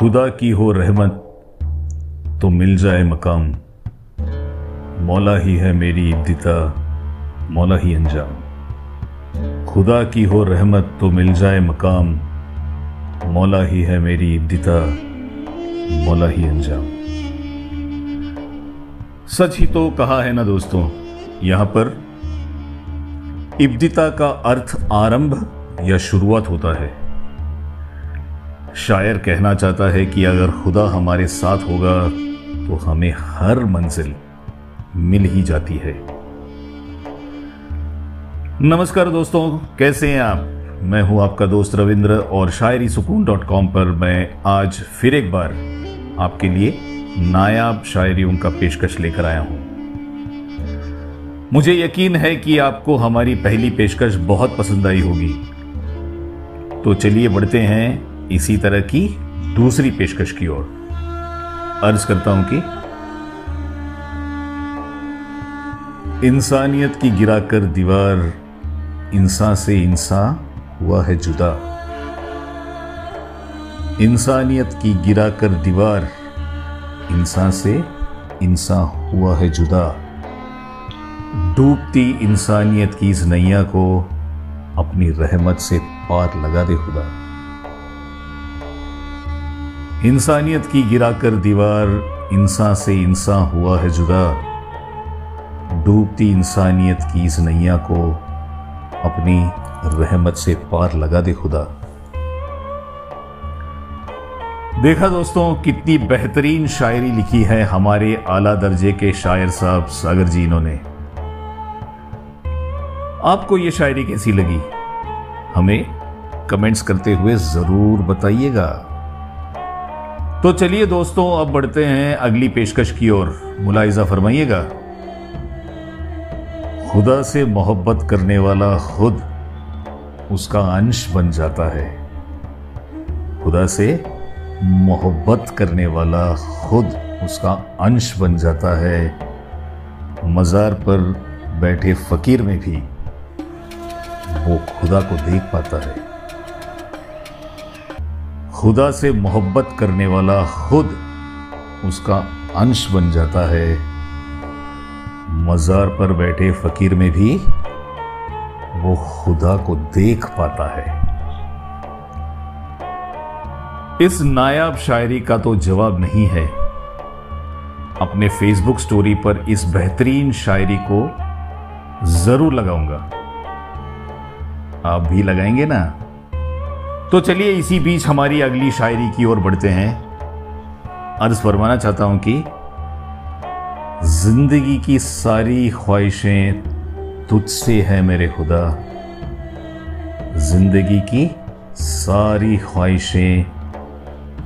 खुदा की हो रहमत तो मिल जाए मकाम। मौला ही है मेरी इब्तिदा मौला ही अंजाम। खुदा की हो रहमत तो मिल जाए मकाम। मौला ही है मेरी इब्तिदा मौला ही अंजाम। सच ही तो कहा है ना दोस्तों, यहाँ पर इब्तिदा का अर्थ आरंभ या शुरुआत होता है। शायर कहना चाहता है कि अगर खुदा हमारे साथ होगा तो हमें हर मंजिल मिल ही जाती है। नमस्कार दोस्तों, कैसे हैं आप? मैं हूँ आपका दोस्त रविंद्र और शायरी सुकून डॉट कॉम पर मैं आज फिर एक बार आपके लिए नायाब शायरियों का पेशकश लेकर आया हूँ। मुझे यकीन है कि आपको हमारी पहली पेशकश बहुत पसंद आई होगी। तो चलिए बढ़ते हैं इसी तरह की दूसरी पेशकश की ओर। अर्ज़ करता हूँ कि इंसानियत की गिराकर दीवार इंसान से इंसान हुआ है जुदा। इंसानियत की गिराकर दीवार इंसान से इंसान हुआ है जुदा। डूबती इंसानियत की इस नैया को अपनी रहमत से पार लगा दे खुदा। इंसानियत की गिराकर दीवार इंसान से इंसान हुआ है जुदा। डूबती इंसानियत की इस नैया को अपनी रहमत से पार लगा दे खुदा। देखा दोस्तों, कितनी बेहतरीन शायरी लिखी है हमारे आला दर्जे के शायर साहब सागर जी इन्होंने। आपको यह शायरी कैसी लगी? हमें कमेंट्स करते हुए ज़रूर बताइएगा। तो चलिए दोस्तों, अब बढ़ते हैं अगली पेशकश की ओर। मुलायजा फरमाइएगा। खुदा से मोहब्बत करने वाला खुद उसका अंश बन जाता है। खुदा से मोहब्बत करने वाला खुद उसका अंश बन जाता है। मज़ार पर बैठे फकीर में भी वो खुदा को देख पाता है। खुदा से मोहब्बत करने वाला खुद उसका अंश बन जाता है। मजार पर बैठे फकीर में भी वो खुदा को देख पाता है। इस नायाब शायरी का तो जवाब नहीं है। अपने फेसबुक स्टोरी पर इस बेहतरीन शायरी को ज़रूर लगाऊँगा। आप भी लगाएँगे ना? तो चलिए इसी बीच हमारी अगली शायरी की ओर बढ़ते हैं। अर्ज़ फरमाना चाहता हूँ कि ज़िंदगी की सारी ख्वाहिशें तुझसे है मेरे खुदा। ज़िंदगी की सारी ख्वाहिशें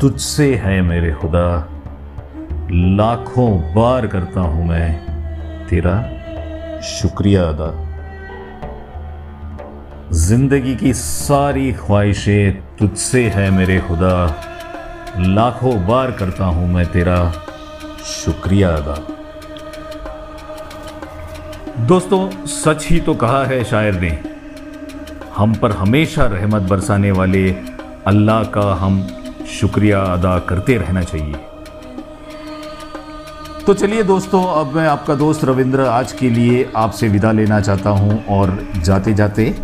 तुझसे है मेरे खुदा। लाखों बार करता हूँ मैं तेरा शुक्रिया अदा। ज़िंदगी की सारी ख्वाहिशें तुझसे है मेरे खुदा। लाखों बार करता हूँ मैं तेरा शुक्रिया अदा। दोस्तों, सच ही तो कहा है शायर ने, हम पर हमेशा रहमत बरसाने वाले अल्लाह का हम शुक्रिया अदा करते रहना चाहिए। तो चलिए दोस्तों, अब मैं आपका दोस्त रविंद्र आज के लिए आपसे विदा लेना चाहता हूँ और जाते जाते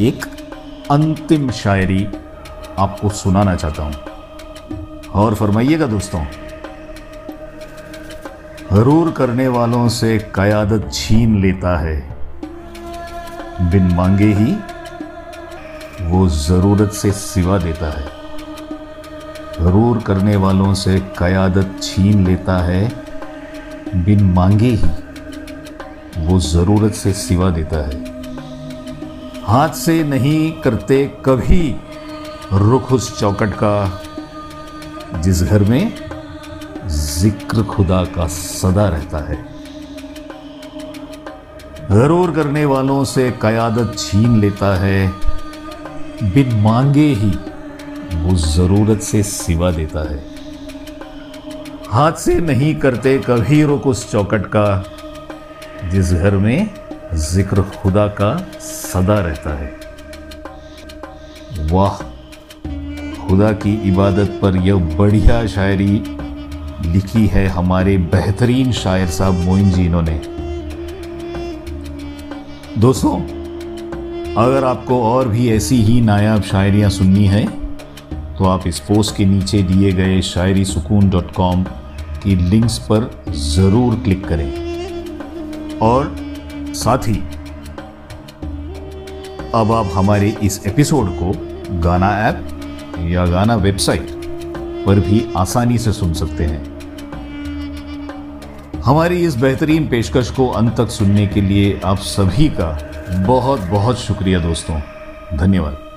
एक अंतिम शायरी आपको सुनाना चाहता हूँ। और फरमाइएगा दोस्तों, हरूर करने वालों से कयादत छीन लेता है। बिन मांगे ही वो ज़रूरत से सिवा देता है। हरूर करने वालों से कयादत छीन लेता है। बिन मांगे ही वो ज़रूरत से सिवा देता है। हाथ से नहीं करते कभी रुख उस चौकट का, जिस घर में ज़िक्र खुदा का सदा रहता है। गरूर करने वालों से कयादत छीन लेता है, बिन मांगे ही वो ज़रूरत से सिवा देता है। हाथ से नहीं करते कभी रुक उस चौकट का, जिस घर में ज़िक्र खुदा का सदा रहता है। वाह, खुदा की इबादत पर यह बढ़िया शायरी लिखी है हमारे बेहतरीन शायर साहब मोइन जी इन्होंने। दोस्तों, अगर आपको और भी ऐसी ही नायाब शायरियाँ सुननी है तो आप इस पोस्ट के नीचे दिए गए शायरी सुकून डॉट कॉम की लिंक्स पर ज़रूर क्लिक करें। और साथ ही अब आप हमारे इस एपिसोड को गाना ऐप या गाना वेबसाइट पर भी आसानी से सुन सकते हैं। हमारी इस बेहतरीन पेशकश को अंत तक सुनने के लिए आप सभी का बहुत बहुत शुक्रिया दोस्तों। धन्यवाद।